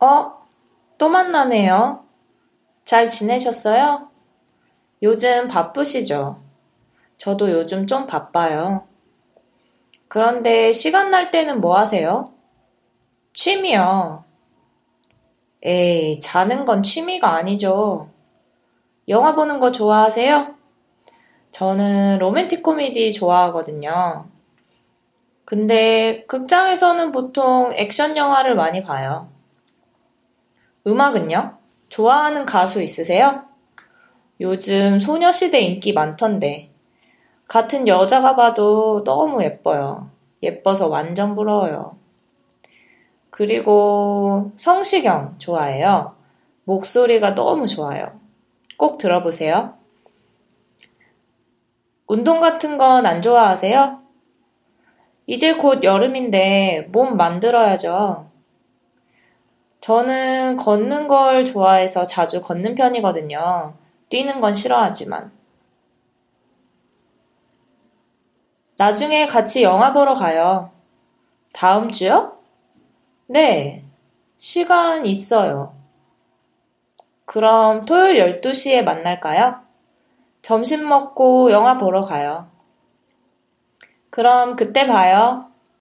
어? 또 만나네요. 잘 지내셨어요? 요즘 바쁘시죠? 저도 요즘 좀 바빠요. 그런데 시간 날 때는 뭐 하세요? 취미요. 에이, 자는 건 취미가 아니죠. 영화 보는 거 좋아하세요? 저는 로맨틱 코미디 좋아하거든요. 근데 극장에서는 보통 액션 영화를 많이 봐요. 음악은요? 좋아하는 가수 있으세요? 요즘 소녀시대 인기 많던데. 같은 여자가 봐도 너무 예뻐요. 예뻐서 완전 부러워요. 그리고 성시경 좋아해요. 목소리가 너무 좋아요. 꼭 들어보세요. 운동 같은 건 안 좋아하세요? 이제 곧 여름인데 몸 만들어야죠. 저는 걷는 걸 좋아해서 자주 걷는 편이거든요. 뛰는 건 싫어하지만. 나중에 같이 영화 보러 가요. 다음 주요? 네, 시간 있어요. 그럼 토요일 12시에 만날까요? 점심 먹고 영화 보러 가요. 그럼 그때 봐요.